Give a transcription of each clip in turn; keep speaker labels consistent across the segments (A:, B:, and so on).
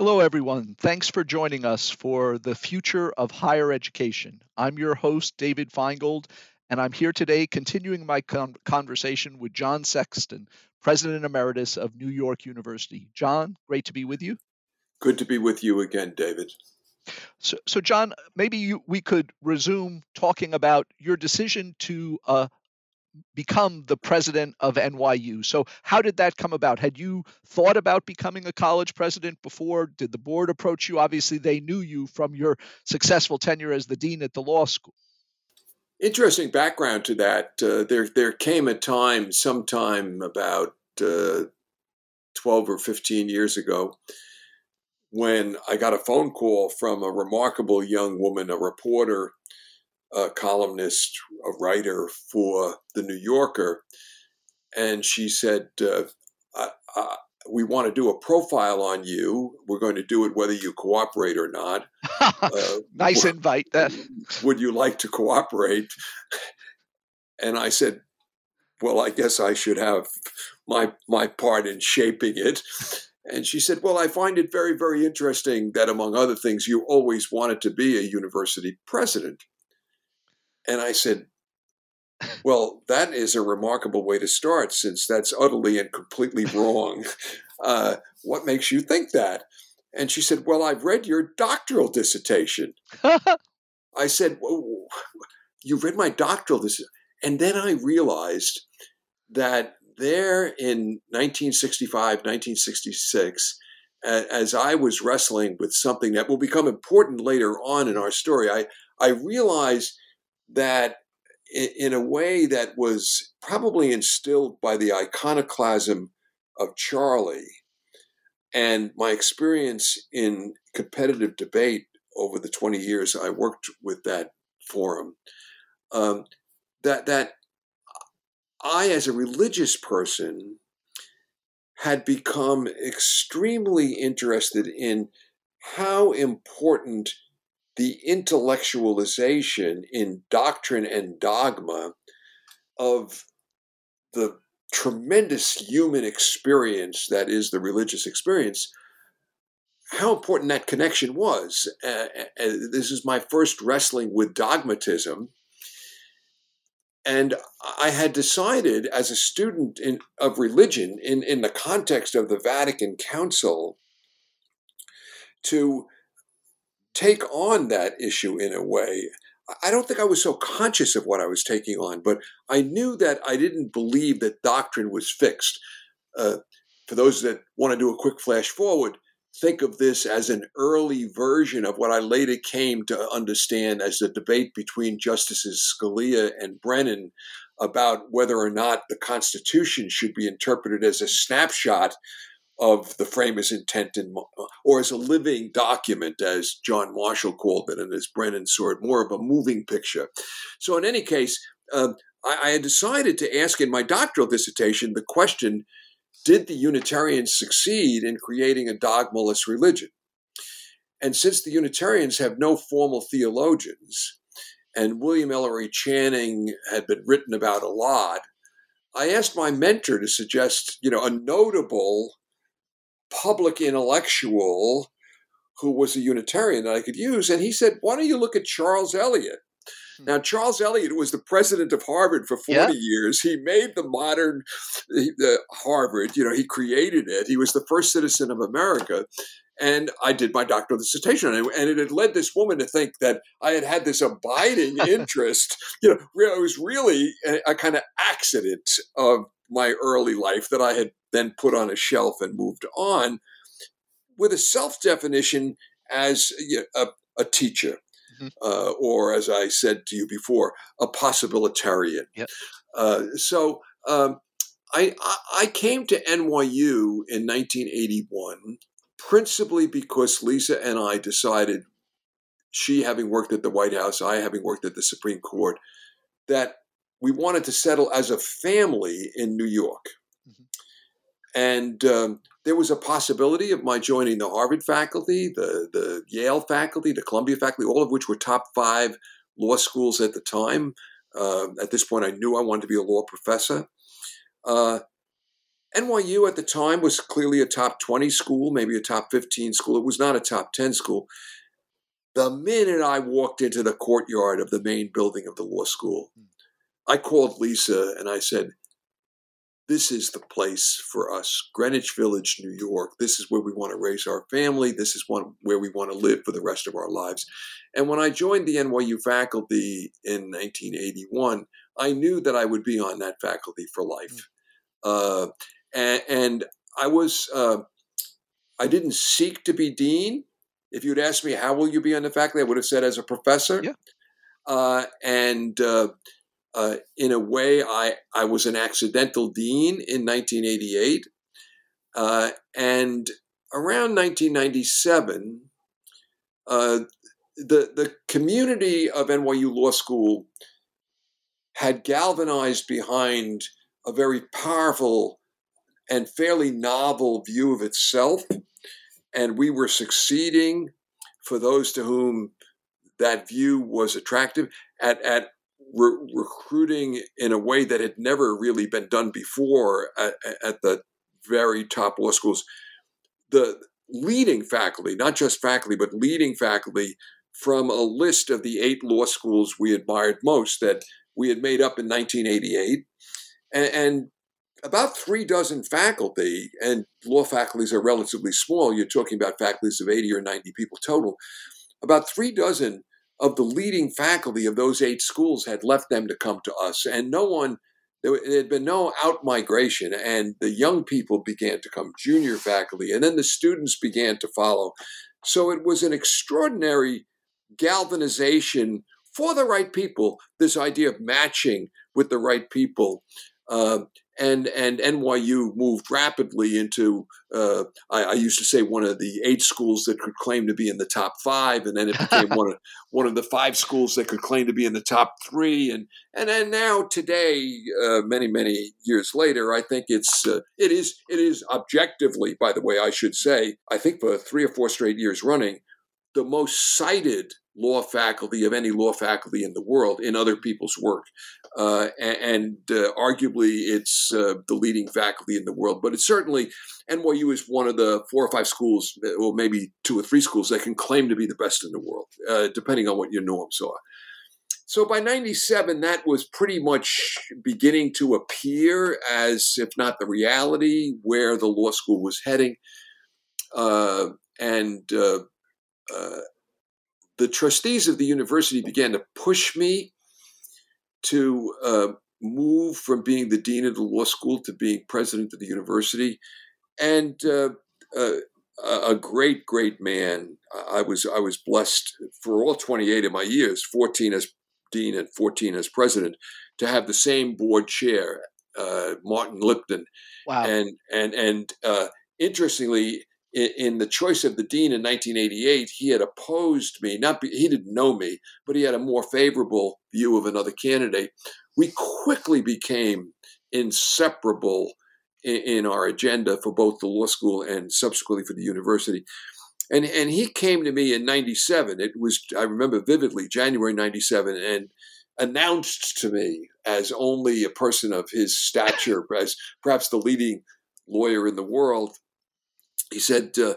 A: Hello, everyone. Thanks for joining us for the future of higher education. I'm your host, David Feingold, and I'm here today continuing my con- conversation with John Sexton, President Emeritus of New York University. John, great to be with you.
B: Good to be with you again, David.
A: So, so John, maybe you, we could resume talking about your decision to uh, become the president of NYU. So, how did that come about? Had you thought about becoming a college president before? Did the board approach you? Obviously, they knew you from your successful tenure as the dean at the law school.
B: Interesting background to that. Uh, there, there came a time, sometime about uh, 12 or 15 years ago, when I got a phone call from a remarkable young woman, a reporter a columnist, a writer for the New Yorker, and she said, uh, I, I, "We want to do a profile on you. We're going to do it whether you cooperate or not."
A: Uh, nice w- invite. That
B: would you like to cooperate? And I said, "Well, I guess I should have my my part in shaping it." And she said, Well, I find it very, very interesting that, among other things, you always wanted to be a university president. And I said, Well, that is a remarkable way to start since that's utterly and completely wrong. Uh, what makes you think that? And she said, Well, I've read your doctoral dissertation. I said, You read my doctoral dissertation? And then I realized that there in 1965, 1966, as I was wrestling with something that will become important later on in our story, I, I realized that in a way that was probably instilled by the iconoclasm of Charlie and my experience in competitive debate over the 20 years I worked with that forum, um, that, that I, as a religious person, had become extremely interested in how important the intellectualization in doctrine and dogma of the tremendous human experience that is the religious experience, how important that connection was. Uh, this is my first wrestling with dogmatism. And I had decided as a student in, of religion in, in the context of the Vatican Council to take on that issue in a way. I don't think I was so conscious of what I was taking on, but I knew that I didn't believe that doctrine was fixed. Uh, for those that want to do a quick flash forward, think of this as an early version of what I later came to understand as the debate between Justices Scalia and Brennan about whether or not the Constitution should be interpreted as a snapshot of the framers' intent in, or as a living document, as John Marshall called it, and as Brennan saw it, more of a moving picture. So, in any case, uh, I, I had decided to ask in my doctoral dissertation the question Did the Unitarians succeed in creating a dogmaless religion? And since the Unitarians have no formal theologians, and William Ellery Channing had been written about a lot, I asked my mentor to suggest, you know, a notable public intellectual who was a Unitarian that I could use. And he said, Why don't you look at Charles Eliot? Hmm. Now, Charles Eliot was the president of Harvard for 40 yeah. years. He made the modern the Harvard, you know, he created it. He was the first citizen of America. And I did my doctoral dissertation on it. And it had led this woman to think that I had had this abiding interest. You know, it was really a, a kind of accident of my early life that I had then put on a shelf and moved on with a self definition as a, a teacher. Mm-hmm. Uh, or, as I said to you before, a possibilitarian.
A: Yep.
B: Uh, so um, I, I came to NYU in 1981 principally because Lisa and I decided, she having worked at the White House, I having worked at the Supreme Court, that we wanted to settle as a family in New York. Mm-hmm. And um, there was a possibility of my joining the Harvard faculty, the, the Yale faculty, the Columbia faculty, all of which were top five law schools at the time. Uh, at this point, I knew I wanted to be a law professor. Uh, NYU at the time was clearly a top 20 school, maybe a top 15 school. It was not a top 10 school. The minute I walked into the courtyard of the main building of the law school, I called Lisa and I said, This is the place for us. Greenwich Village, New York. This is where we want to raise our family. This is one, where we want to live for the rest of our lives. And when I joined the NYU faculty in 1981, I knew that I would be on that faculty for life. Uh, and, and I was uh, I didn't seek to be dean. If you'd asked me how will you be on the faculty, I would have said as a professor.
A: Yeah.
B: Uh, and uh, in a way, I I was an accidental dean in 1988, uh, and around 1997. Uh, the, the community of NYU Law School had galvanized behind a very powerful and fairly novel view of itself. And we were succeeding for those to whom that view was attractive at, at re- recruiting in a way that had never really been done before at, at the very top law schools. The leading faculty, not just faculty, but leading faculty from a list of the eight law schools we admired most that we had made up in 1988. And, and about three dozen faculty, and law faculties are relatively small. You're talking about faculties of 80 or 90 people total. About three dozen of the leading faculty of those eight schools had left them to come to us, and no one, there had been no out migration, and the young people began to come, junior faculty, and then the students began to follow. So it was an extraordinary galvanization for the right people, this idea of matching with the right people. Uh, and and NYU moved rapidly into uh, I, I, used to say one of the eight schools that could claim to be in the top five, and then it became one of one of the five schools that could claim to be in the top three, and and then now today, uh, many many years later, I think it's uh, it is it is objectively, by the way, I should say, I think for three or four straight years running, the most cited law faculty of any law faculty in the world in other people's work. Uh, and, uh, arguably it's uh, the leading faculty in the world. But it's certainly, NYU is one of the four or five schools, or maybe two or three schools, that can claim to be the best in the world, uh, depending on what your norms are. So by 97, that was pretty much beginning to appear as, if not the reality, where the law school was heading. Uh, and uh, the trustees of the university began to push me to uh, move from being the dean of the law school to being president of the university. And uh, uh, a great, great man. I was I was blessed for all 28 of my years, 14 as dean and 14 as president, to have the same board chair, uh, Martin Lipton.
A: Wow.
B: And and and uh, interestingly, in, the choice of the dean in 1988, he had opposed me. Not be, he didn't know me, but he had a more favorable view of another candidate. We quickly became inseparable in, in our agenda for both the law school and subsequently for the university. And and he came to me in '97. It was I remember vividly January '97, and announced to me as only a person of his stature, as perhaps the leading lawyer in the world, he said, uh,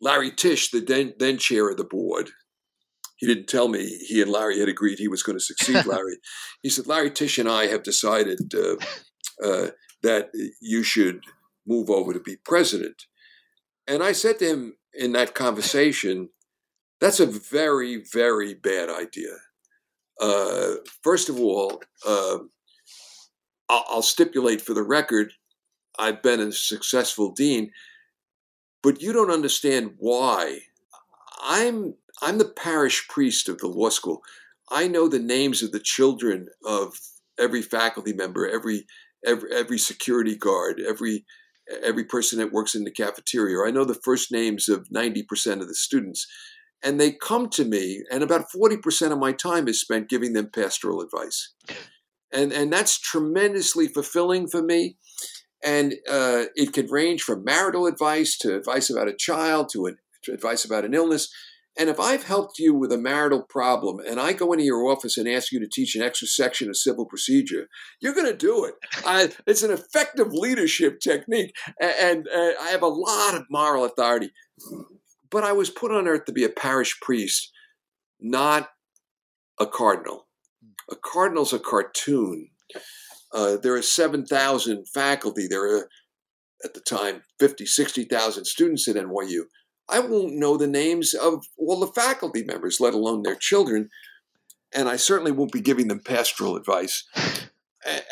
B: Larry Tisch, the then, then chair of the board, he didn't tell me he and Larry had agreed he was going to succeed Larry. he said, Larry Tisch and I have decided uh, uh, that you should move over to be president. And I said to him in that conversation, that's a very, very bad idea. Uh, first of all, uh, I'll, I'll stipulate for the record, I've been a successful dean but you don't understand why. I'm I'm the parish priest of the law school. I know the names of the children of every faculty member, every every, every security guard, every every person that works in the cafeteria. I know the first names of 90% of the students. And they come to me, and about 40% of my time is spent giving them pastoral advice. And, and that's tremendously fulfilling for me. And uh, it can range from marital advice to advice about a child to, an, to advice about an illness. And if I've helped you with a marital problem and I go into your office and ask you to teach an extra section of civil procedure, you're going to do it. I, it's an effective leadership technique. And, and uh, I have a lot of moral authority. But I was put on earth to be a parish priest, not a cardinal. A cardinal's a cartoon. Uh, there are 7,000 faculty. There are, at the time, 50, 60,000 students at NYU. I won't know the names of all the faculty members, let alone their children. And I certainly won't be giving them pastoral advice.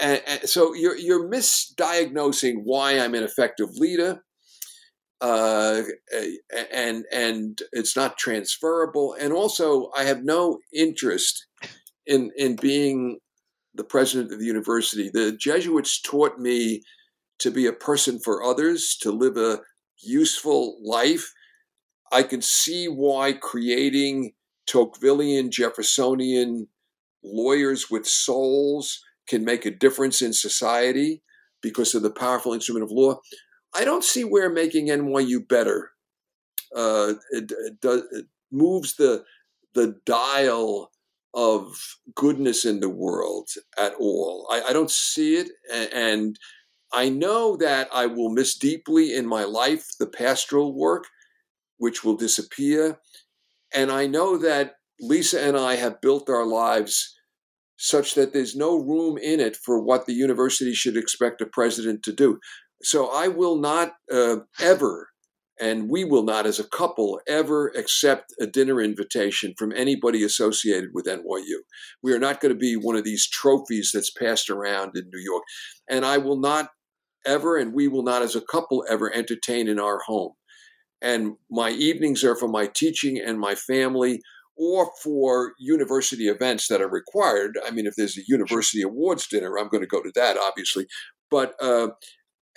B: And, and so you're, you're misdiagnosing why I'm an effective leader. Uh, and and it's not transferable. And also, I have no interest in in being the president of the university. The Jesuits taught me to be a person for others, to live a useful life. I can see why creating Tocquevillian, Jeffersonian lawyers with souls can make a difference in society because of the powerful instrument of law. I don't see where making NYU better uh, it, it, does, it moves the the dial of goodness in the world at all. I, I don't see it, and I know that I will miss deeply in my life the pastoral work, which will disappear, and I know that Lisa and I have built our lives such that there's no room in it for what the university should expect a president to do. So I will not uh, ever, and we will not as a couple ever accept a dinner invitation from anybody associated with NYU. We are not going to be one of these trophies that's passed around in New York. And I will not ever, and we will not as a couple ever entertain in our home. And my evenings are for my teaching and my family or for university events that are required. I mean, if there's a university awards dinner, I'm going to go to that, obviously. But uh,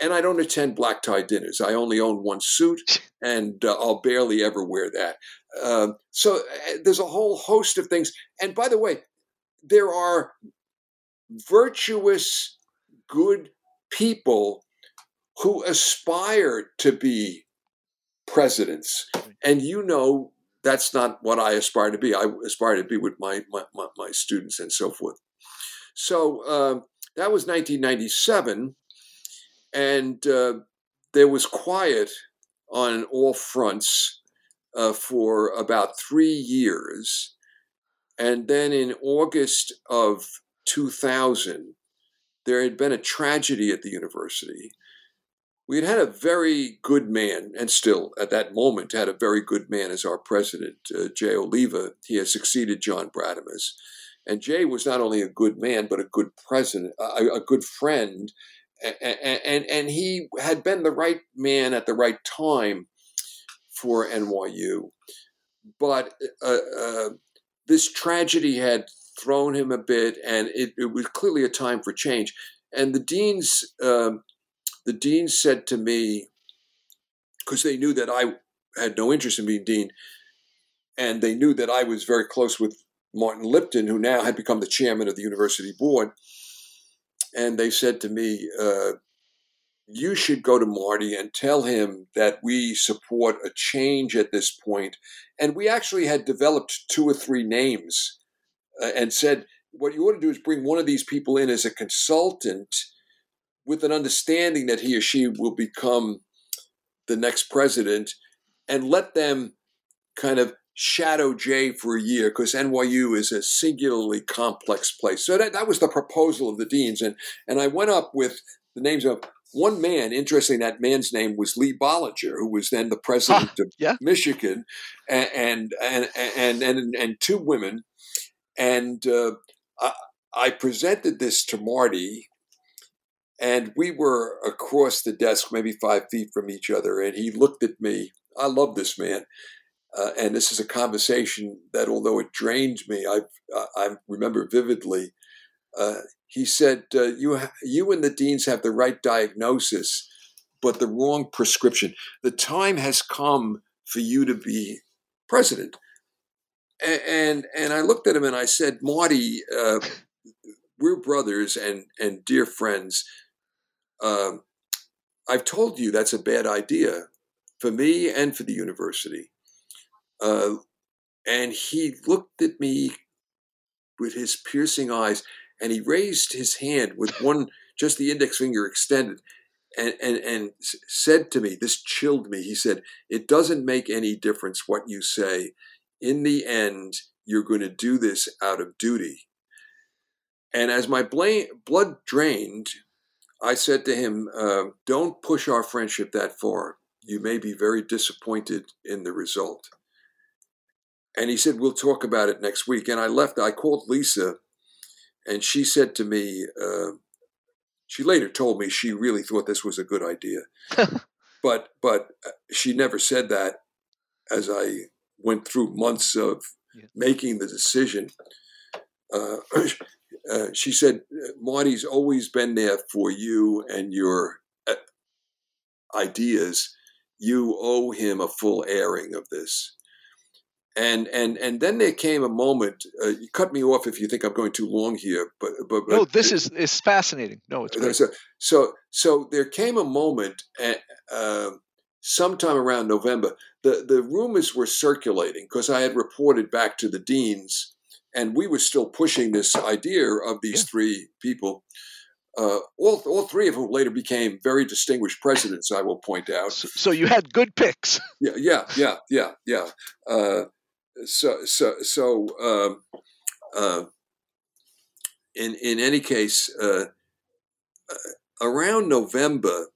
B: and I don't attend black tie dinners. I only own one suit, and uh, I'll barely ever wear that. Uh, so uh, there's a whole host of things. And by the way, there are virtuous, good people who aspire to be presidents, and you know that's not what I aspire to be. I aspire to be with my my, my, my students and so forth. So uh, that was 1997 and uh, there was quiet on all fronts uh, for about three years. And then in August of 2000, there had been a tragedy at the university. We had had a very good man, and still at that moment had a very good man as our president, uh, Jay Oliva. He has succeeded John Brademas. And Jay was not only a good man, but a good president, a, a good friend, and, and, he had been the right man at the right time for NYU. But uh, uh, this tragedy had thrown him a bit, and it, it, was clearly a time for change. And the deans, uh, the deans said to me, because they knew that I had no interest in being dean, and they knew that I was very close with Martin Lipton, who now had become the chairman of the university board and they said to me, uh, you should go to Marty and tell him that we support a change at this point. And we actually had developed two or three names uh, and said, what you ought to do is bring one of these people in as a consultant with an understanding that he or she will become the next president and let them kind of shadow Jay for a year because NYU is a singularly complex place. So that, that was the proposal of the deans. And, and I went up with the names of one man, interesting, that man's name was Lee Bollinger, who was then the president huh, of yeah. Michigan, and, and, and, and, and, two women. And uh, I, I presented this to Marty, and we were across the desk, maybe five feet from each other. And he looked at me. I love this man. Uh, and this is a conversation that, although it drained me, I, I remember vividly. Uh, he said, uh, "You you and the deans have the right diagnosis, but the wrong prescription. The time has come for you to be president." And and, and I looked at him and I said, "Marty, uh, we're brothers and and dear friends. Um, I've told you that's a bad idea for me and for the university." Uh, and he looked at me with his piercing eyes and he raised his hand with one, just the index finger extended, and, and, and said to me, this chilled me. He said, It doesn't make any difference what you say. In the end, you're going to do this out of duty. And as my blood drained, I said to him, uh, Don't push our friendship that far. You may be very disappointed in the result. And he said, We'll talk about it next week. And I left. I called Lisa and she said to me, uh, she later told me she really thought this was a good idea, but but uh, she never said that as I went through months of yeah. making the decision. Uh, uh, she said, Marty's always been there for you and your uh, ideas. You owe him a full airing of this and and and then there came a moment. Uh, you cut me off if you think I'm going too long here, but but,
A: no, this is is fascinating. No, it's great.
B: So so, so there came a moment, at, uh, sometime around November. The the rumors were circulating because I had reported back to the deans, and we were still pushing this idea of these yeah. three people. Uh, all, all three of whom later became very distinguished presidents, I will point out.
A: So, so you had good picks.
B: Yeah, yeah, yeah, yeah, yeah. So so so um, uh, in in any case, uh, uh, around November,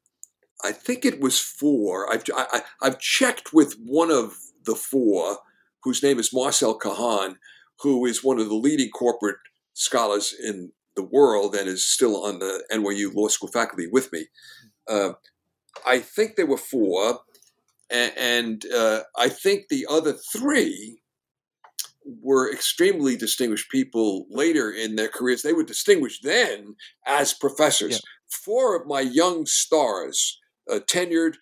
B: I think it was four. I've I, I've checked with one of the four, whose name is Marcel Kahan, who is one of the leading corporate scholars in the world and is still on the NYU Law School faculty with me. Uh, I think there were four, and, and uh, I think the other three were extremely distinguished people later in their careers. They were distinguished then as professors. Yeah. Four of my young stars, uh, tenured,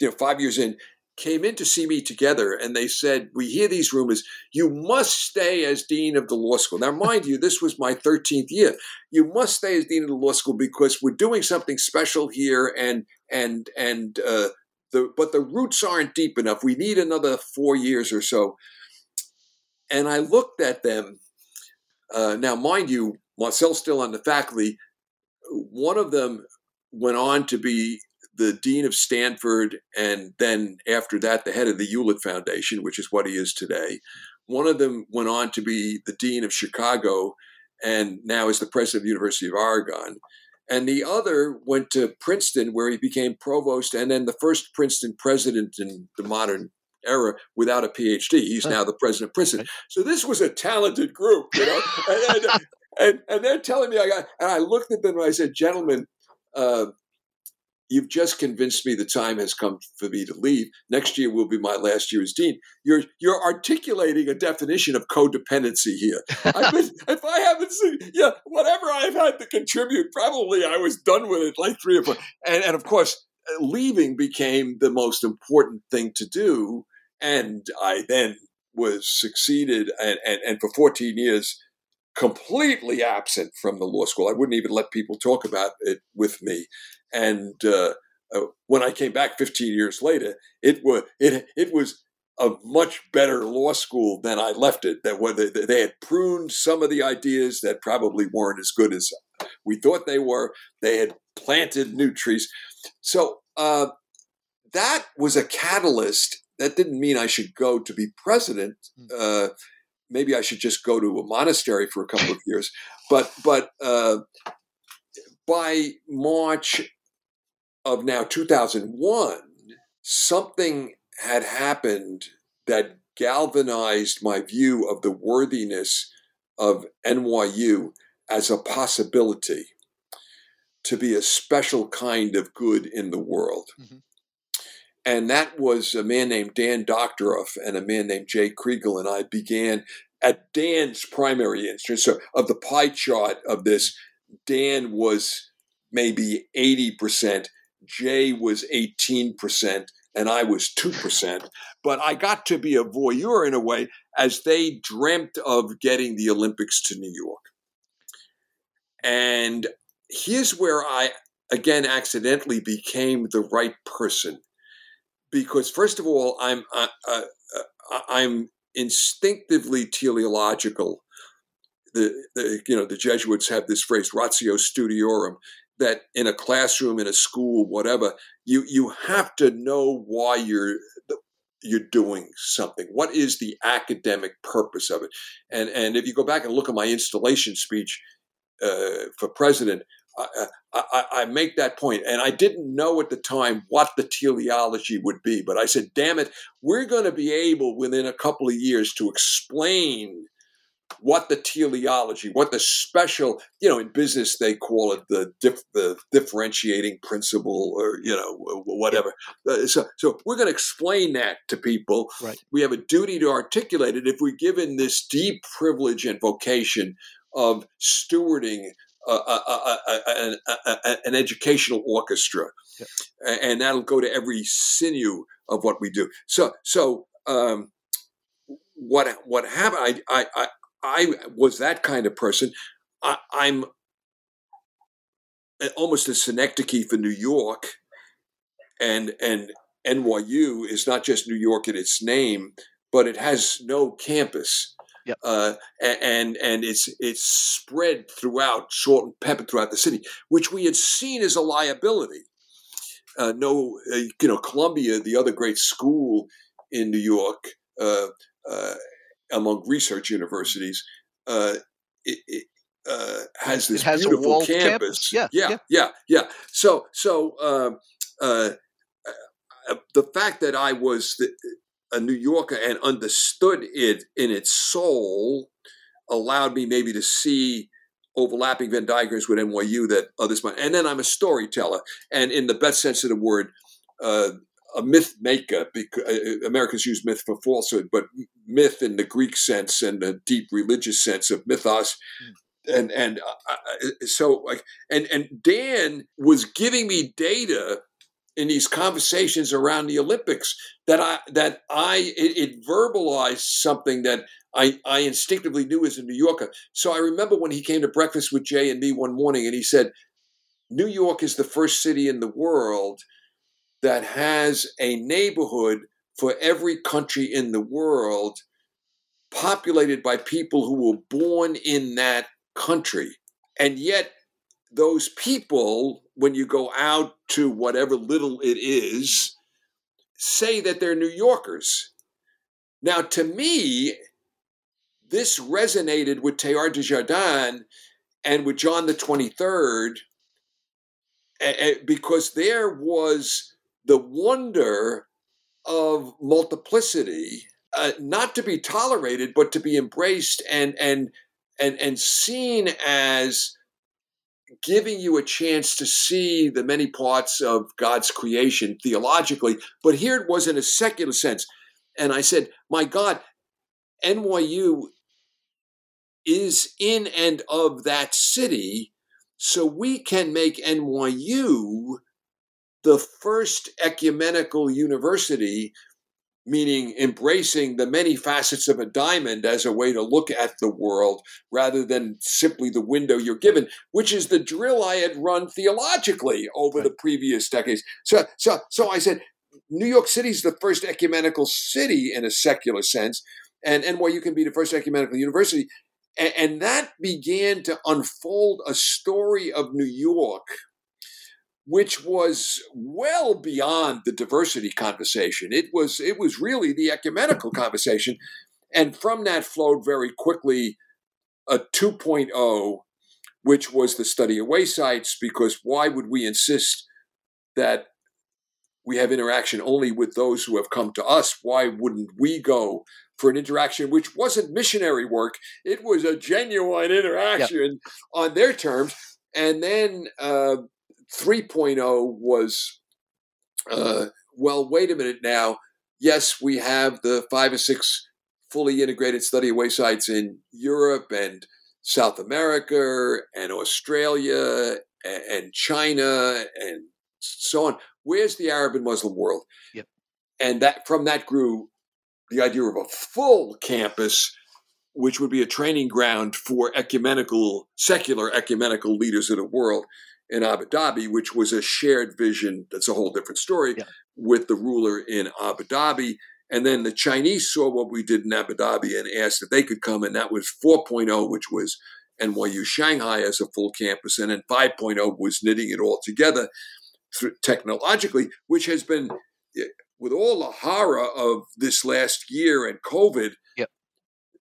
B: you know, five years in, came in to see me together and they said, We hear these rumors. You must stay as dean of the law school. Now, mind you, this was my 13th year. You must stay as dean of the law school because we're doing something special here and, and, and, uh, the, but the roots aren't deep enough. We need another four years or so. And I looked at them. Uh, now, mind you, Marcel's still on the faculty. One of them went on to be the dean of Stanford, and then after that, the head of the Hewlett Foundation, which is what he is today. One of them went on to be the dean of Chicago, and now is the president of the University of Oregon. And the other went to Princeton, where he became provost, and then the first Princeton president in the modern era without a PhD. He's now the president of Princeton. So this was a talented group, you know. and, and, and, and, they're telling me, I got, and I looked at them and I said, gentlemen, uh, you've just convinced me the time has come for me to leave. Next year will be my last year as dean. You're you're articulating a definition of codependency here. Been, if I haven't seen, yeah, whatever I've had to contribute, probably I was done with it like three or four. And and of course, leaving became the most important thing to do and I then was succeeded and, and, and for 14 years completely absent from the law school. I wouldn't even let people talk about it with me. And uh, uh, when I came back 15 years later, it was it it was a much better law school than I left it. That when they, they had pruned some of the ideas that probably weren't as good as we thought they were. They had planted new trees. So uh, that was a catalyst that didn't mean I should go to be president. Hmm. Uh, maybe I should just go to a monastery for a couple of years. But but uh, by March of now 2001, something had happened that galvanized my view of the worthiness of NYU as a possibility to be a special kind of good in the world. Mm-hmm. And that was a man named Dan Doctoroff and a man named Jay Kriegel and I began at Dan's primary interest so of the pie chart of this. Dan was maybe 80%, Jay was 18%, and I was 2%. But I got to be a voyeur in a way as they dreamt of getting the Olympics to New York. And here's where I, again, accidentally became the right person. Because, first of all, I'm, uh, uh, I'm instinctively teleological. The, the, you know the Jesuits have this phrase ratio studiorum that in a classroom in a school whatever you you have to know why you're you're doing something what is the academic purpose of it and and if you go back and look at my installation speech uh, for president I, I, I, make that point, and I didn't know at the time what the teleology would be, but I said, "Damn it, we're going to be able within a couple of years to explain what the teleology, what the special, you know, in business they call it the dif- the differentiating principle, or you know, whatever. Uh, so, so we're going to explain that to people.
A: Right.
B: We have a duty to articulate it if we're given this deep privilege and vocation of stewarding an, an, educational orchestra, yeah. and that'll go to every sinew of what we do. So, so um, what what happened? I, I I was that kind of person. I, I'm almost a synecdoche for New York, and and NYU is not just New York in its name, but it has no campus.
A: Yep.
B: Uh, and and it's it's spread throughout, salt and pepper throughout the city, which we had seen as a liability. Uh, no, uh, you know, Columbia, the other great school in New York, uh, uh, among research universities, uh, it, it has this
A: it has
B: beautiful
A: campus.
B: campus.
A: Yeah,
B: yeah, yeah, yeah, yeah. So, so um, the fact that I was the, a New Yorker and understood it in its soul allowed me maybe to see overlapping Venn diagrams with NYU that others might. And then I'm a storyteller, and in the best sense of the word, uh, a myth maker. Because uh, Americans use myth for falsehood, but myth in the Greek sense and the deep religious sense of mythos. Mm and and uh, uh, so like and and Dan was giving me data in these conversations around the Olympics that I that I it, it, verbalized something that I I instinctively knew as a New Yorker. So I remember when he came to breakfast with Jay and me one morning, and he said, "New York is the first city in the world that has a neighborhood for every country in the world." populated by people who were born in that country. And yet, those people, when you go out to whatever little it is, say that they're New Yorkers. Now, to me, this resonated with Teilhard de Chardin and with John the 23rd because there was the wonder of multiplicity, uh, not to be tolerated, but to be embraced and, and, and, and seen as giving you a chance to see the many parts of God's creation theologically, but here it was in a secular sense. And I said, My God, NYU is in and of that city, so we can make NYU the first ecumenical university meaning embracing the many facets of a diamond as a way to look at the world rather than simply the window you're given, which is the drill I had run theologically over right. the previous decades. So, so, so I said, New York City is the first ecumenical city in a secular sense, and NYU can be the first ecumenical university. And, and that began to unfold a story of New York which was well beyond the diversity conversation. It was it was really the ecumenical conversation, and from that flowed very quickly a 2.0, which was the study away sites. Because why would we insist that we have interaction only with those who have come to us? Why wouldn't we go? For an interaction which wasn't missionary work, it was a genuine interaction yep. on their terms. And then uh, 3.0 was, uh, well, wait a minute now. Yes, we have the five or six fully integrated study away sites in Europe and South America and Australia and, China and so on. Where's the Arab and Muslim world?
A: Yep.
B: And that from that grew the idea of a full campus, which would be a training ground for ecumenical, secular ecumenical leaders of the world in Abu Dhabi, which was a shared vision. That's a whole different story
A: Yeah.
B: with the ruler in Abu Dhabi. And then the Chinese saw what we did in Abu Dhabi and asked if they could come, and that was 4.0, which was NYU Shanghai as a full campus, and then 5.0 was knitting it all together through, technologically, which has been, eh, with all the horror of this last year and COVID,
A: Yep.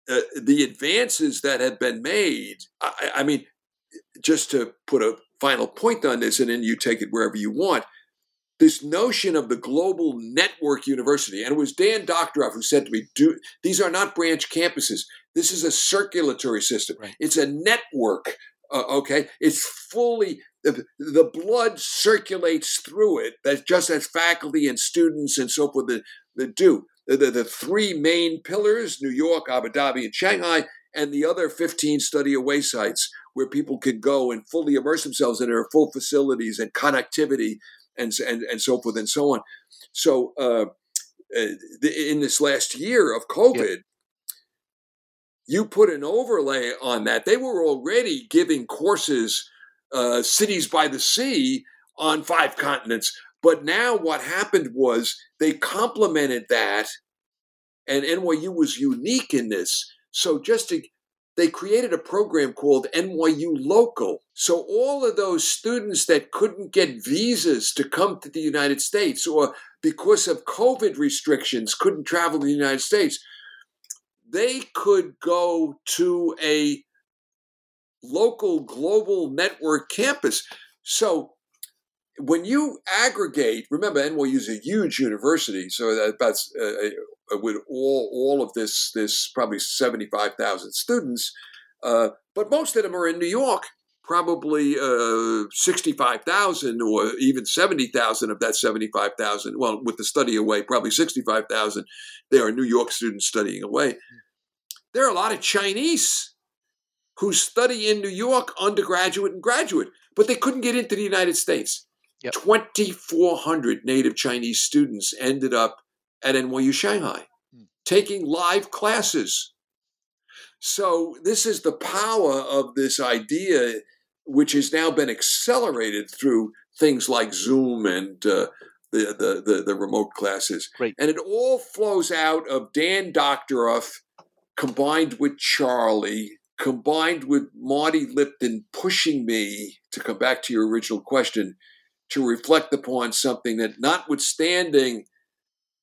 B: uh, the advances that have been made. I, I mean, just to put a final point on this, and then you take it wherever you want. This notion of the global network university, and it was Dan Doctoroff who said to me, "Do these are not branch campuses. This is a circulatory system.
A: Right.
B: It's a network. Uh, okay, it's fully the, the blood circulates through it. That's just as faculty and students and so forth that, that do. The, the, the three main pillars: New York, Abu Dhabi, and Shanghai, and the other 15 study away sites where people can go and fully immerse themselves in their full facilities and connectivity and and and so forth and so on. So uh, uh, in this last year of COVID, you put an overlay on that. They were already giving courses, uh, cities by the sea, on five continents. But now what happened was they complemented that, and NYU was unique in this. So just to they created a program called NYU Local. So all of those students that couldn't get visas to come to the United States or because of COVID restrictions couldn't travel to the United States, they could go to a local global network campus. So when you aggregate, remember NYU is a huge university, so that that's uh, with all all of this this probably seventy five thousand students, uh, but most of them are in New York. Probably uh, sixty five thousand or even seventy thousand of that seventy five thousand. Well, with the study away, probably sixty five thousand. They are New York students studying away. There are a lot of Chinese who study in New York, undergraduate and graduate, but they couldn't get into the United States.
A: Yep.
B: 2,400 native Chinese students ended up at NYU Shanghai
A: Hmm.
B: taking live classes. So, this is the power of this idea, which has now been accelerated through things like Zoom and uh, the, the, the, the remote classes. And it all flows out of Dan Doctoroff combined with Charlie, combined with Marty Lipton pushing me to come back to your original question to reflect upon something that, notwithstanding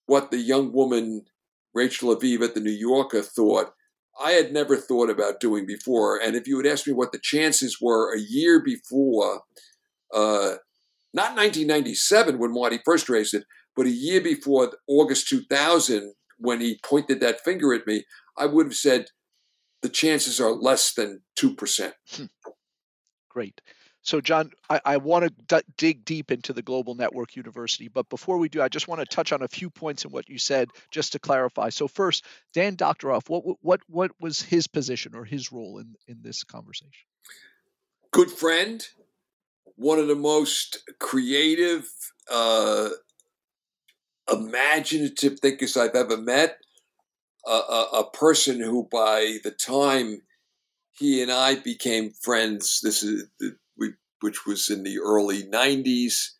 B: what the young woman Rachel Aviv at the New Yorker thought, I had never thought about doing before. And if you had asked me what the chances were a year before, uh, not 1997 when Marty first raised it, but a year before August 2000 when he pointed that finger at me, I would have said the chances are less than 2%.
A: Great. So, John, I, I want to d- dig deep into the Global Network University, but before we do, I just want to touch on a few points in what you said, just to clarify. So, first, Dan Doctoroff, what what what was his position or his role in in this conversation?
B: Good friend, one of the most creative, uh, imaginative thinkers I've ever met. A, a, person who, by the time he and I became friends, this is which was in the early '90s,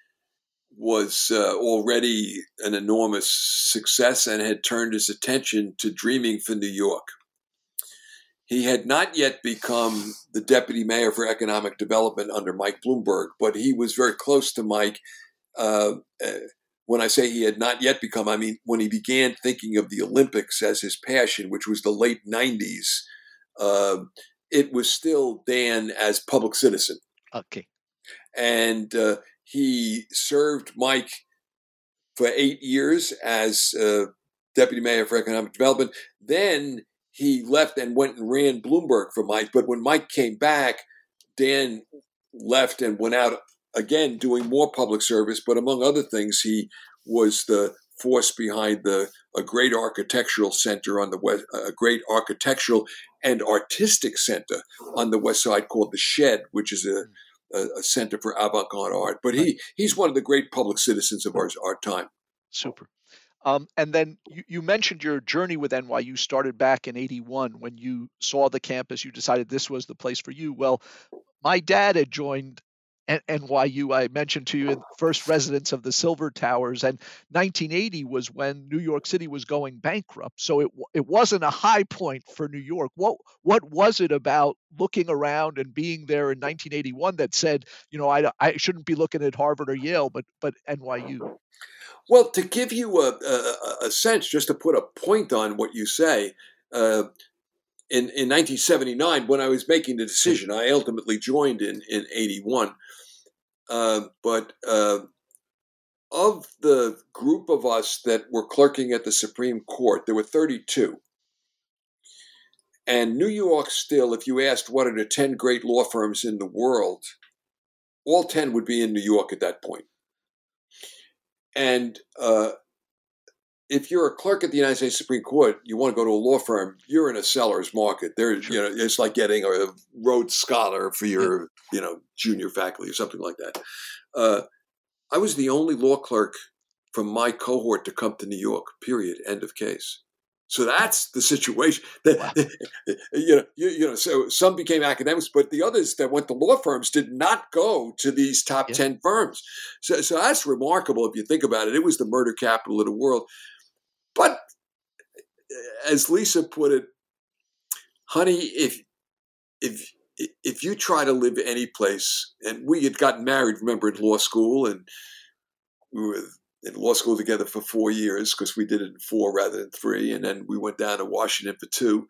B: was uh, already an enormous success and had turned his attention to dreaming for New York. He had not yet become the deputy mayor for economic development under Mike Bloomberg, but he was very close to Mike. Uh, uh, when I say he had not yet become, I mean when he began thinking of the Olympics as his passion, which was the late 90s, uh, it was still Dan as public citizen.
A: Okay.
B: And uh, he served Mike for eight years as uh, deputy mayor for economic development. Then he left and went and ran Bloomberg for Mike. But when Mike came back, Dan left and went out again doing more public service. But among other things, he was the force behind the a great architectural center on the west, a great architectural and artistic center on the west side called the Shed, which is a a, a center for avant-garde art. But he he's one of the great public citizens of our our time.
A: Super. Um, and then you, you, mentioned your journey with NYU started back in 81 when you saw the campus, you decided this was the place for you. Well, my dad had joined NYU. I mentioned to you first residence of the Silver Towers, and 1980 was when New York City was going bankrupt. So it it wasn't a high point for New York. What what was it about looking around and being there in 1981 that said, you know, I I shouldn't be looking at Harvard or Yale, but but NYU?
B: Well, to give you a, a, a sense, just to put a point on what you say, uh, in, in 1979, when I was making the decision, I ultimately joined in, in 81. Uh, but uh, of the group of us that were clerking at the Supreme Court, there were 32. And New York still, if you asked what are the 10 great law firms in the world, all 10 would be in New York at that point. And uh, if you're a clerk at the United States Supreme Court, you want to go to a law firm, you're in a seller's market. There, sure. you know, it's like getting a Rhodes Scholar for your, you know, junior faculty or something like that. Uh, I was the only law clerk from my cohort to come to New York. Period. End of case. So that's the situation. Wow. you know, you, you, know. So some became academics, but the others that went to law firms did not go to these top yeah. ten firms. So, so that's remarkable if you think about it. It was the murder capital of the world. But as Lisa put it, honey, if if if you try to live any place, and we had gotten married, remember, in law school, and we were in law school together for four years because we did it in four rather than three, and then we went down to Washington for two.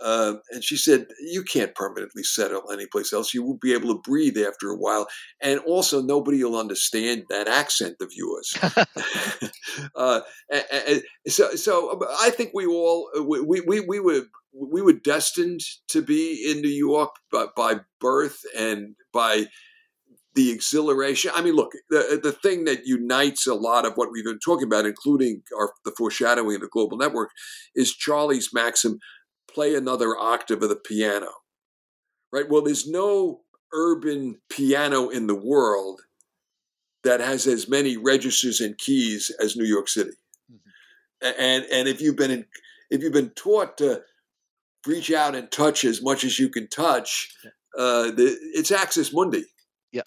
B: Uh, and she said, "You can't permanently settle anyplace else. You won't be able to breathe after a while, and also nobody will understand that accent of yours." uh, and, and so, so um, I think we all we, we we were we were destined to be in New York by, by birth and by the exhilaration. I mean, look, the the thing that unites a lot of what we've been talking about, including our the foreshadowing of the global network, is Charlie's maxim: play another octave of the piano. Right. Well, there's no urban piano in the world that has as many registers and keys as New York City. Mm-hmm. And and if you've been in, if you've been taught to reach out and touch as much as you can touch, uh, the, it's Axis Mundi.
A: Yeah,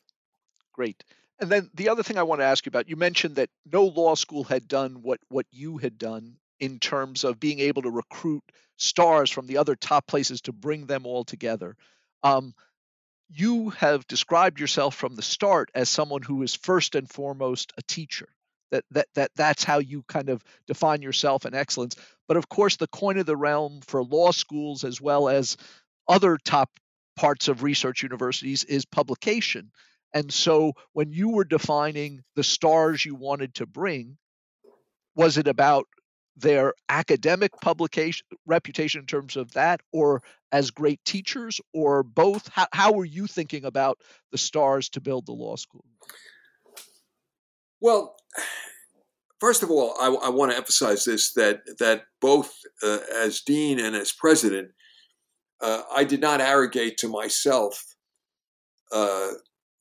A: great. And then the other thing I want to ask you about, you mentioned that no law school had done what what you had done in terms of being able to recruit stars from the other top places to bring them all together. Um, you have described yourself from the start as someone who is first and foremost a teacher. That that that that's how you kind of define yourself and excellence. But of course, the coin of the realm for law schools as well as other top parts of research universities is publication. And so when you were defining the stars you wanted to bring, was it about their academic publication reputation in terms of that or as great teachers or both how, how were you thinking about the stars to build the law school
B: well first of all i, I want to emphasize this that that both uh, as dean and as president uh, i did not arrogate to myself uh,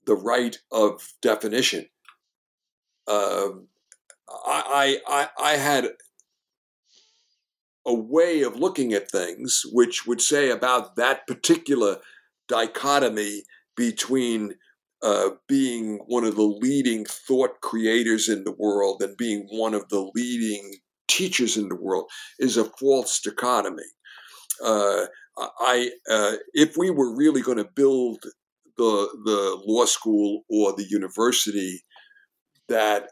B: the right of definition. Um, I, I, I had a way of looking at things which would say about that particular dichotomy between uh, being one of the leading thought creators in the world and being one of the leading teachers in the world is a false dichotomy. Uh, I, uh, if we were really going to build the the law school or the university that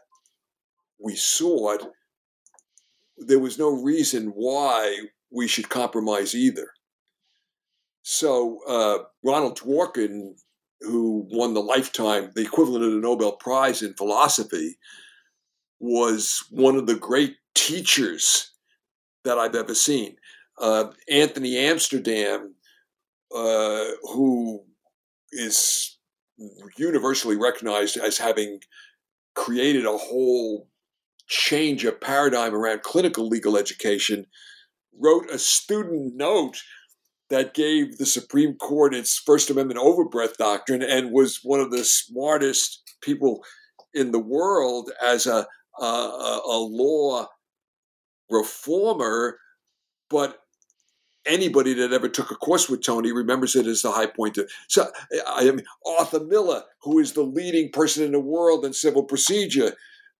B: we sought, there was no reason why we should compromise either. So uh, Ronald Dworkin, who won the lifetime, the equivalent of the Nobel Prize in philosophy, was one of the great teachers that I've ever seen. Uh, Anthony Amsterdam, uh, who is universally recognized as having created a whole change a paradigm around clinical legal education, wrote a student note that gave the Supreme Court its First Amendment overbreadth doctrine and was one of the smartest people in the world as a, a, a law reformer. But anybody that ever took a course with Tony remembers it as the high point. Of, so I mean, Arthur Miller, who is the leading person in the world in civil procedure,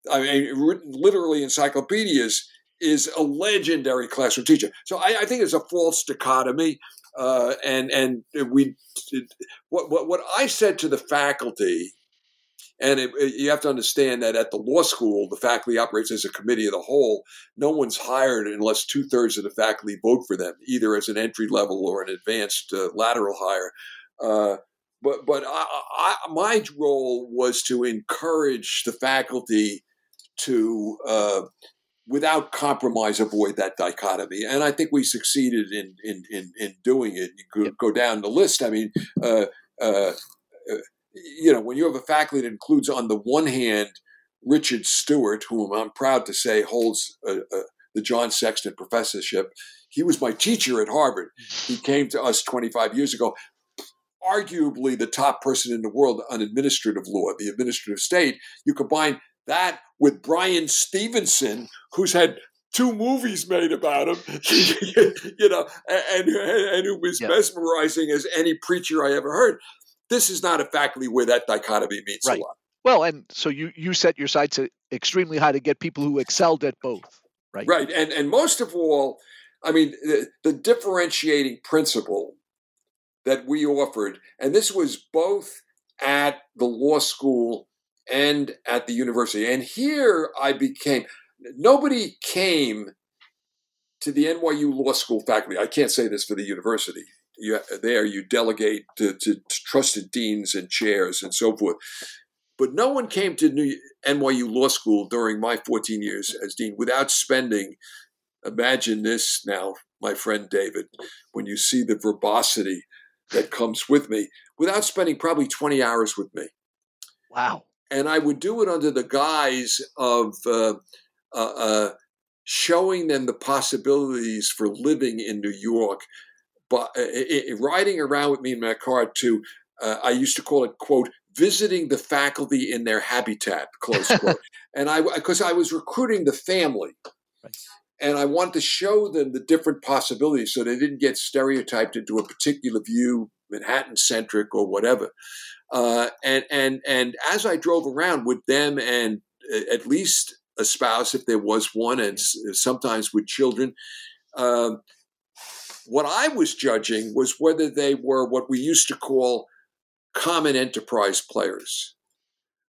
B: I mean, literally encyclopedias, is a legendary classroom teacher. So I, I think it's a false dichotomy. Uh, and and we what, what what I said to the faculty, and it, it, you have to understand that at the law school, the faculty operates as a committee of the whole. No one's hired unless two thirds of the faculty vote for them, either as an entry level or an advanced uh, lateral hire. Uh, but but I, I, my role was to encourage the faculty to uh, without compromise avoid that dichotomy. And i think we succeeded in in in, in doing it. You could go down the list. I mean uh, uh, uh, you know when you have a faculty that includes on the one hand richard stewart whom i'm proud to say holds the john sexton professorship he was my teacher at harvard. He came to us 25 years ago arguably the top person in the world on administrative law the administrative state. You combine that with Bryan Stevenson, who's had two movies made about him, you know, and, and, who was yeah. mesmerizing as any preacher I ever heard. This is not a faculty where that dichotomy means right. a lot.
A: Well, and so you you set your sights extremely high to get people who excelled at both, right?
B: Right, and and most of all, I mean, the, the differentiating principle that we offered, and this was both at the law school and at the university. And here I became, nobody came to the NYU Law School faculty. I can't say this for the university. You, there, you delegate to, to, trusted deans and chairs and so forth. But no one came to New, NYU Law School during my 14 years as dean without spending. Imagine this now, my friend David, when you see the verbosity that comes with me, without spending probably 20 hours with me.
A: Wow
B: and I would do it under the guise of uh, uh, uh, showing them the possibilities for living in New York. But it, uh, riding around with me in my car to, uh, I used to call it quote visiting the faculty in their habitat close quote, and I because I was recruiting the family. Right. And I wanted to show them the different possibilities so they didn't get stereotyped into a particular view, Manhattan centric or whatever. Uh, and and and as I drove around with them and uh, at least a spouse if there was one, and sometimes with children, uh, what I was judging was whether they were what we used to call common enterprise players,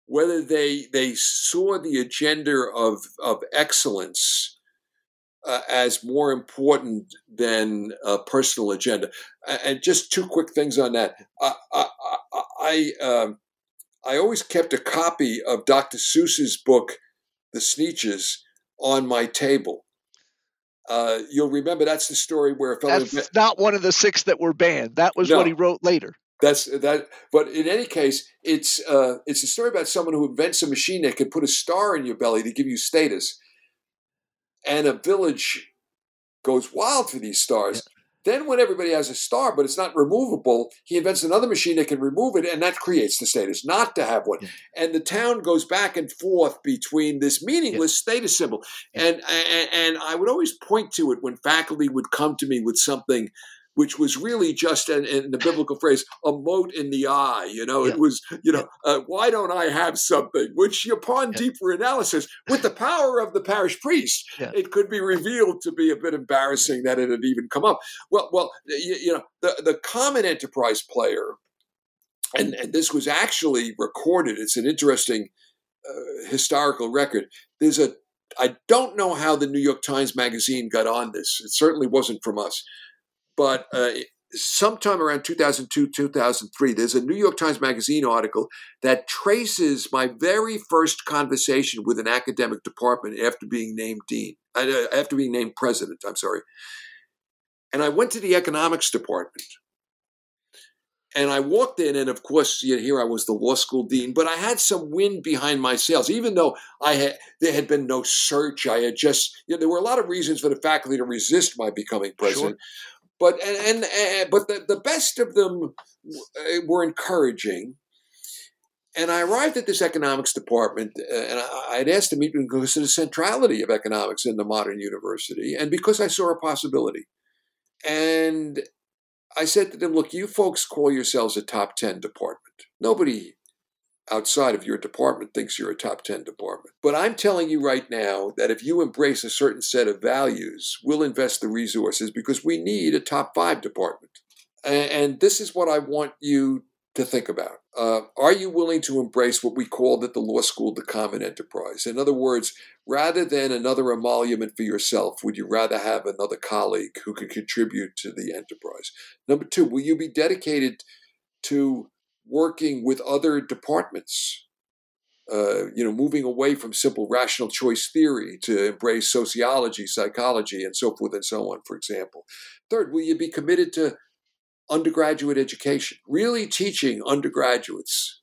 B: whether they they saw the agenda of of excellence uh, as more important than a personal agenda. And just two quick things on that. I I I, um, I always kept a copy of Dr. Seuss's book, The Sneetches, on my table. Uh, you'll remember that's the story where a fellow.
A: That's not one of the six that were banned. That was no, what he wrote later.
B: That's that. But in any case, it's uh, it's a story about someone who invents a machine that can put a star in your belly to give you status and a village goes wild for these stars. Yeah. Then, when everybody has a star, but it's not removable, he invents another machine that can remove it, and that creates the status not to have one. Yeah. And the town goes back and forth between this meaningless yeah. status symbol. And, and and I would always point to it when faculty would come to me with something which was really just in, in, the biblical phrase a mote in the eye you know yeah. it was you know uh, why don't i have something which upon yeah. deeper analysis with the power of the parish priest yeah. it could be revealed to be a bit embarrassing that it had even come up well well you, you know the, the common enterprise player and, and this was actually recorded it's an interesting uh, historical record there's a I don't know how the New York Times Magazine got on this. It certainly wasn't from us. But uh, sometime around 2002, 2003, there's a New York Times Magazine article that traces my very first conversation with an academic department after being named dean, uh, after being named president. I'm sorry. And I went to the economics department. and I walked in, and of course, you know, here I was the law school dean, but I had some wind behind my sails, even though I had there had been no search. I had just you know, there were a lot of reasons for the faculty to resist my becoming president. Sure. But and, and, but the, the best of them uh, were encouraging. And I arrived at this economics department, uh, and I had asked to meet because of the centrality of economics in the modern university, and because I saw a possibility. And I said to them, look, you folks call yourselves a top 10 department. Nobody outside of your department thinks you're a top 10 department. But I'm telling you right now that if you embrace a certain set of values, we'll invest the resources because we need a top five department. And this is what I want you to think about. Uh, are you willing to embrace what we called at the law school the common enterprise? In other words, rather than another emolument for yourself, would you rather have another colleague who can contribute to the enterprise? Number two, will you be dedicated to working with other departments? Uh, you know, moving away from simple rational choice theory to embrace sociology, psychology, and so forth and so on, for example. Third, will you be committed to undergraduate education, really teaching undergraduates,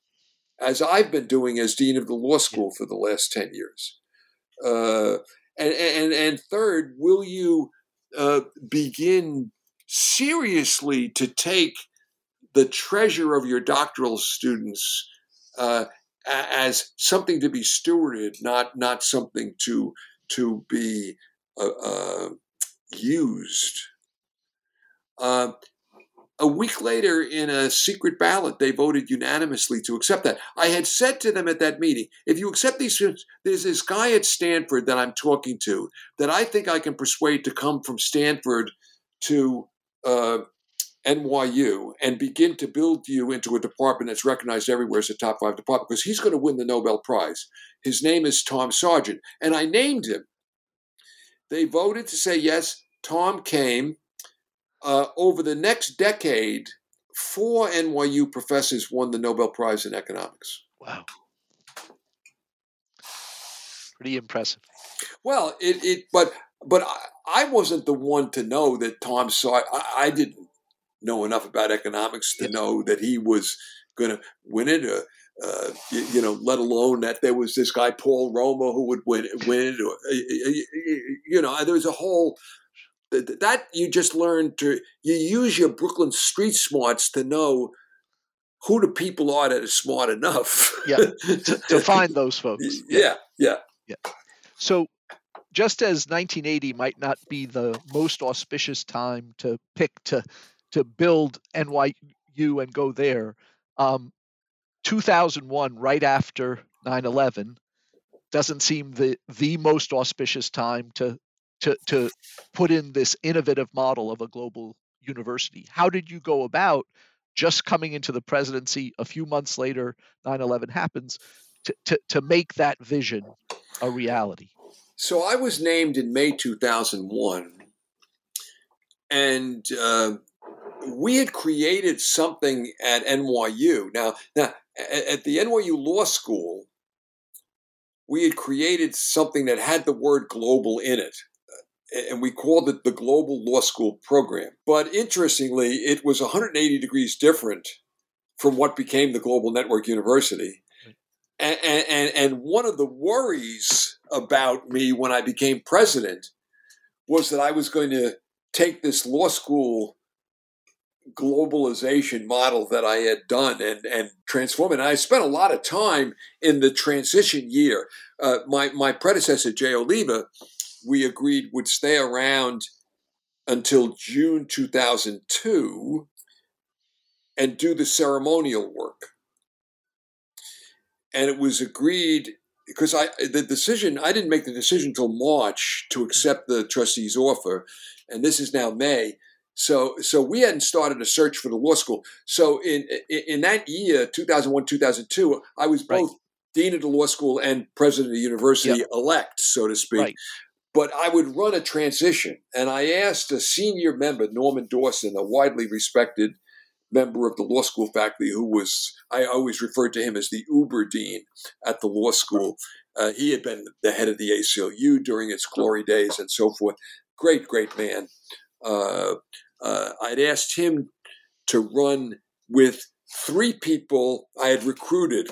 B: as I've been doing as dean of the law school for the last 10 years. Uh, and, and, and third, will you uh, begin seriously to take the treasure of your doctoral students uh, as something to be stewarded, not not something to to be uh, uh, used. Uh, a week later, in a secret ballot, they voted unanimously to accept that. I had said to them at that meeting, if you accept these there's this guy at Stanford that I'm talking to that I think I can persuade to come from Stanford to uh, NYU and begin to build you into a department that's recognized everywhere as a top five department because he's going to win the Nobel Prize. His name is Tom Sargent, and I named him. They voted to say yes. Tom came uh, over the next decade, four NYU professors won the Nobel Prize in economics.
A: Wow. Pretty impressive.
B: Well, it, it but but I, I wasn't the one to know that Tom saw. I, I didn't know enough about economics to know that he was going to win it. Uh, uh, you, you, know, let alone that there was this guy Paul Romer who would win win it. Or, you know, there was a whole that you just learn to you use your Brooklyn street smarts to know who the people are that are smart enough.
A: yeah, to, to, find those folks.
B: Yeah. yeah, yeah,
A: yeah. So, just as 1980 might not be the most auspicious time to pick to to build NYU and go there, um, 2001, right after 9/11, doesn't seem the the most auspicious time to to, to put in this innovative model of a global university. How did you go about just coming into the presidency a few months later, 9 11 happens, to, to, to make that vision a reality?
B: So I was named in May 2001, and uh, we had created something at NYU. Now, now at the NYU Law School, we had created something that had the word global in it and we called it the Global Law School Program. But interestingly, it was 180 degrees different from what became the Global Network University. And, and, and one of the worries about me when I became president was that I was going to take this law school globalization model that I had done and, and transform it. And I spent a lot of time in the transition year. Uh, my, my predecessor, Jay Oliva, we agreed would stay around until June 2002 and do the ceremonial work. And it was agreed because I the decision I didn't make the decision until March to accept the trustee's offer, and this is now May. So so we hadn't started a search for the law school. So in in, that year, 2001 2002, I was both right. dean of the law school and president of the university yep. elect, so to speak. Right but I would run a transition. And I asked a senior member, Norman Dorsen, a widely respected member of the law school faculty, who was, I always referred to him as the Uber Dean at the law school. Uh, he had been the head of the ACLU during its glory days and so forth. Great, great man. Uh, uh, I'd asked him to run with three people I had recruited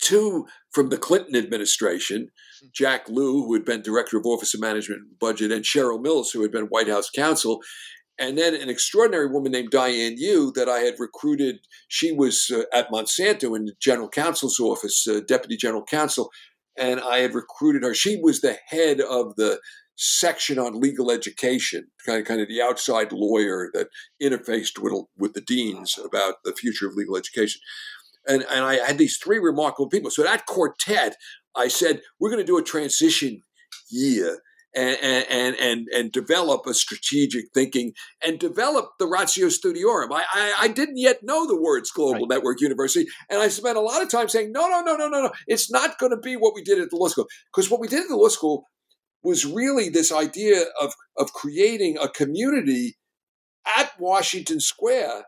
B: two from the Clinton administration, Jack Lew, who had been director of Office of Management and Budget, and Cheryl Mills, who had been White House counsel, and then an extraordinary woman named Diane Yu that I had recruited. She was uh, at Monsanto in the general counsel's office, uh, deputy general counsel, and I had recruited her. She was the head of the section on legal education, kind of, kind of the outside lawyer that interfaced with, with the deans about the future of legal education. And, and I had these three remarkable people. So that quartet, I said, we're going to do a transition year and, and, and, and develop a strategic thinking and develop the ratio studiorum. I, I, I didn't yet know the words global right. network university. And I spent a lot of time saying, no, no, no, no, no, no. It's not going to be what we did at the law school. Because what we did at the law school was really this idea of, of creating a community at Washington Square.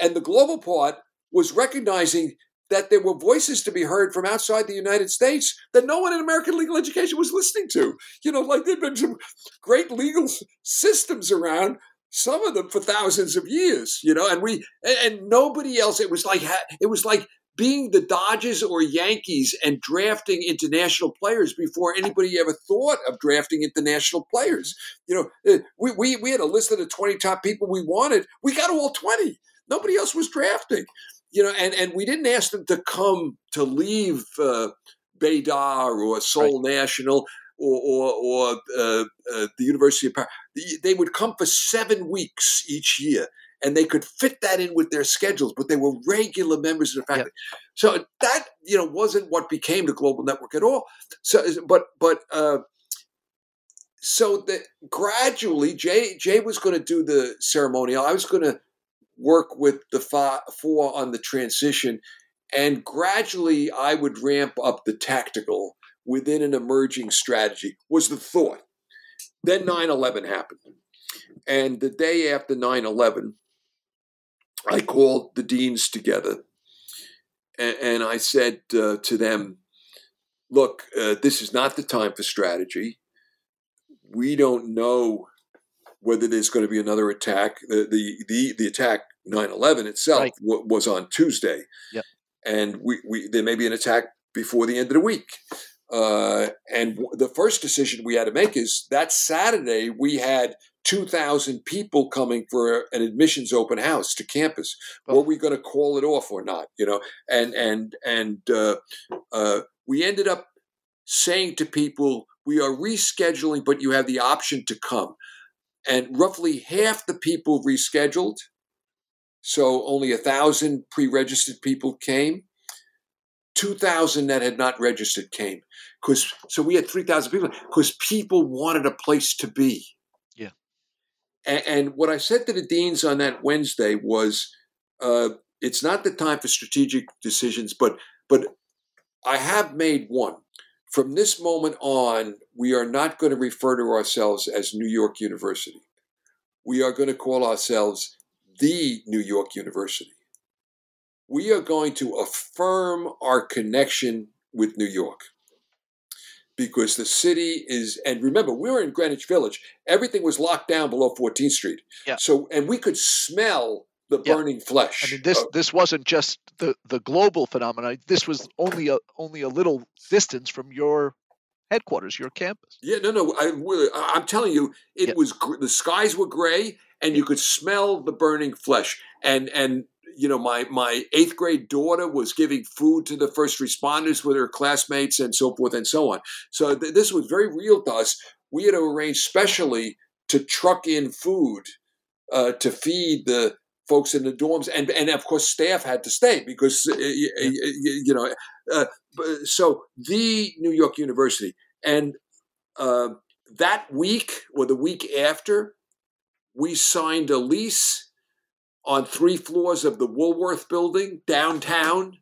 B: And the global part was recognizing that there were voices to be heard from outside the United States that no one in American legal education was listening to. You know, like there'd been some great legal systems around, some of them for thousands of years. You know, and we and nobody else. It was like it was like being the Dodgers or Yankees and drafting international players before anybody ever thought of drafting international players. You know, eh, we, we, we had a list of the 20 top people we wanted. We got all 20. Nobody else was drafting you know, and, and we didn't ask them to come to leave uh, Beida or Seoul right. National or, or, or uh, uh, the University of Paris. They would come for seven weeks each year, and they could fit that in with their schedules. But they were regular members of the faculty. Yep. So that you know wasn't what became the global network at all. So, but but uh, so that gradually, Jay Jay was going to do the ceremonial. I was going to work with the four on the transition, and gradually I would ramp up the tactical within an emerging strategy, was the thought. Then 9 11 happened. And the day after 9 11, I called the deans together and, and I said uh, to them, Look, uh, this is not the time for strategy. We don't know whether there's going to be another attack. The the the, the attack 9/11 itself right. w- was on Tuesday,
A: yep.
B: and we, we there may be an attack before the end of the week. Uh, and w- the first decision we had to make is that Saturday we had 2,000 people coming for an admissions open house to campus. Oh. Were we going to call it off or not? You know, and and and uh, uh, we ended up saying to people, "We are rescheduling, but you have the option to come." and roughly half the people rescheduled. So only a thousand pre-registered people came. Two thousand that had not registered came because so we had three thousand people because people wanted a place to be. And, and, what I said to the deans on that Wednesday was, uh, it's not the time for strategic decisions, but but I have made one. From this moment on, we are not going to refer to ourselves as New York University. We are going to call ourselves the New York University. We are going to affirm our connection with New York because the city is, and remember, we were in Greenwich Village. Everything was locked down below 14th Street.
A: Yeah.
B: So, and we could smell the burning yeah. flesh.
A: I mean, this uh, this wasn't just the the global phenomenon. This was only a only a little distance from your headquarters, your campus.
B: Yeah, no, no. I, I'm telling you, it yeah. was the skies were gray, and you could smell the burning flesh. And and you know, my my eighth grade daughter was giving food to the first responders with her classmates, and so forth and so on. So th- this was very real to us. We had to arrange specially to truck in food uh, to feed the folks in the dorms, and and of course staff had to stay because uh, you, you know. Uh, so the New York University, and uh, that week or the week after, we signed a lease on three floors of the Woolworth Building downtown,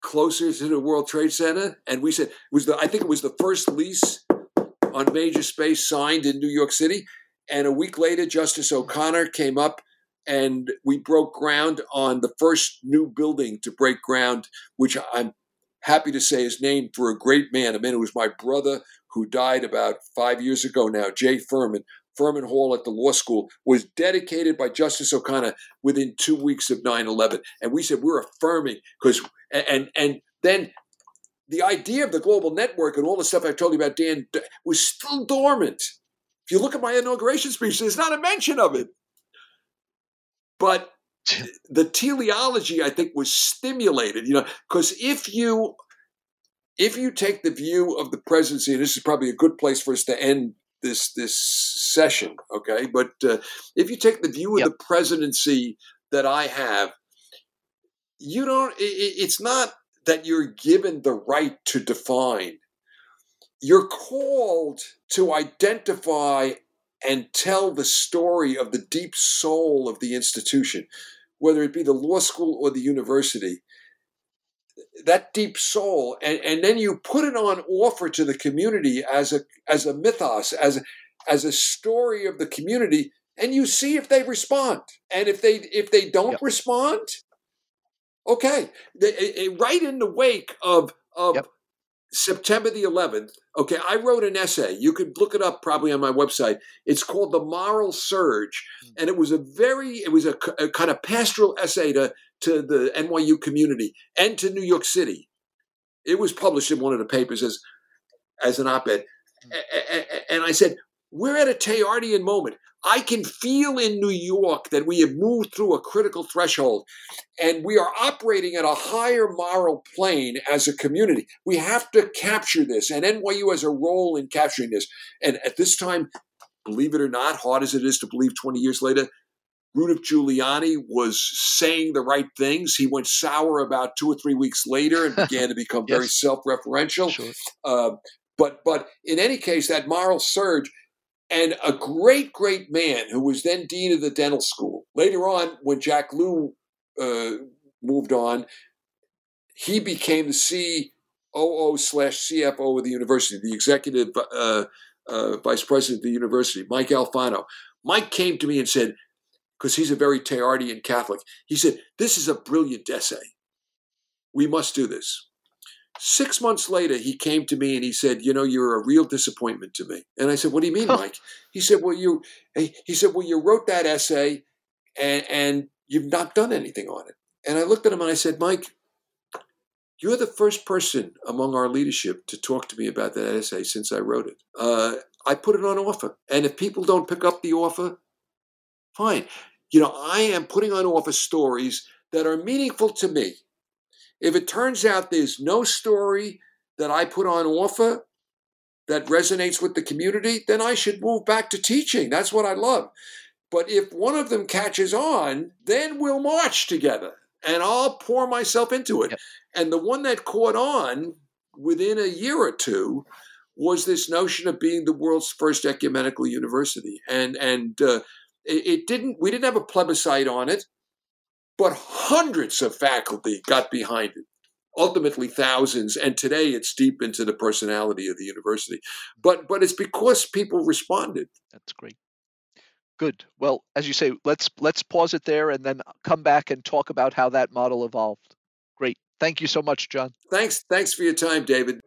B: closer to the World Trade Center, and we said it was the I think it was the first lease on major space signed in New York City. And a week later, Justice O'Connor came up and we broke ground on the first new building to break ground, which I'm happy to say is named for a great man, a man who was my brother who died about five years ago now, Jay Furman. Furman Hall at the law school was dedicated by Justice O'Connor within two weeks of 9-11. And we said we're affirming because and and then the idea of the global network and all the stuff I told you about Dan was still dormant. If you look at my inauguration speech, there's not a mention of it. But the teleology, I think, was stimulated, you know, because if you if you take the view of the presidency, and this is probably a good place for us to end this this session, okay? But uh, if you take the view of yep. the presidency that I have, you don't. It, it's not that you're given the right to define. You're called to identify and tell the story of the deep soul of the institution, whether it be the law school or the university that deep soul and, and then you put it on offer to the community as a as a mythos as as a story of the community and you see if they respond and if they if they don't yep. respond okay they, right in the wake of of yep. September the 11th. Okay, I wrote an essay. You could look it up probably on my website. It's called The Moral Surge. Hmm. And it was a very, it was a, a kind of pastoral essay to, to the NYU community and to New York City. It was published in one of the papers as, as an op ed. Hmm. And I said, we're at a Teilhardian moment. I can feel in New York that we have moved through a critical threshold and we are operating at a higher moral plane as a community. We have to capture this, and NYU has a role in capturing this. And at this time, believe it or not, hard as it is to believe 20 years later, Rudolph Giuliani was saying the right things. He went sour about two or three weeks later and began to become yes. very self-referential. Sure. Uh, but but in any case, that moral surge and a great, great man who was then dean of the dental school. Later on, when Jack Lew uh, moved on, he became the COO slash CFO of the university, the executive uh, uh, vice president of the university, Mike Alfano. Mike came to me and said, because he's a very Teilhardian Catholic, he said, This is a brilliant essay. We must do this. Six months later, he came to me and he said, "You know, you're a real disappointment to me." And I said, "What do you mean, Mike?" he said, "Well, you," he said, "Well, you wrote that essay, and, and you've not done anything on it." And I looked at him and I said, "Mike, you're the first person among our leadership to talk to me about that essay since I wrote it. Uh, I put it on offer, and if people don't pick up the offer, fine. You know, I am putting on offer stories that are meaningful to me." If it turns out there's no story that I put on offer that resonates with the community, then I should move back to teaching. That's what I love. But if one of them catches on, then we'll march together and I'll pour myself into it. Yep. And the one that caught on within a year or two was this notion of being the world's first ecumenical university. And and uh, it, it didn't. We didn't have a plebiscite on it but hundreds of faculty got behind it. Ultimately thousands and today it's deep into the personality of the university. But but it's because people responded.
A: That's great. Good. Well as you say let's let's pause it there and then come back and talk about how that model evolved. Great. Thank you so much john.
B: Thanks thanks for your time david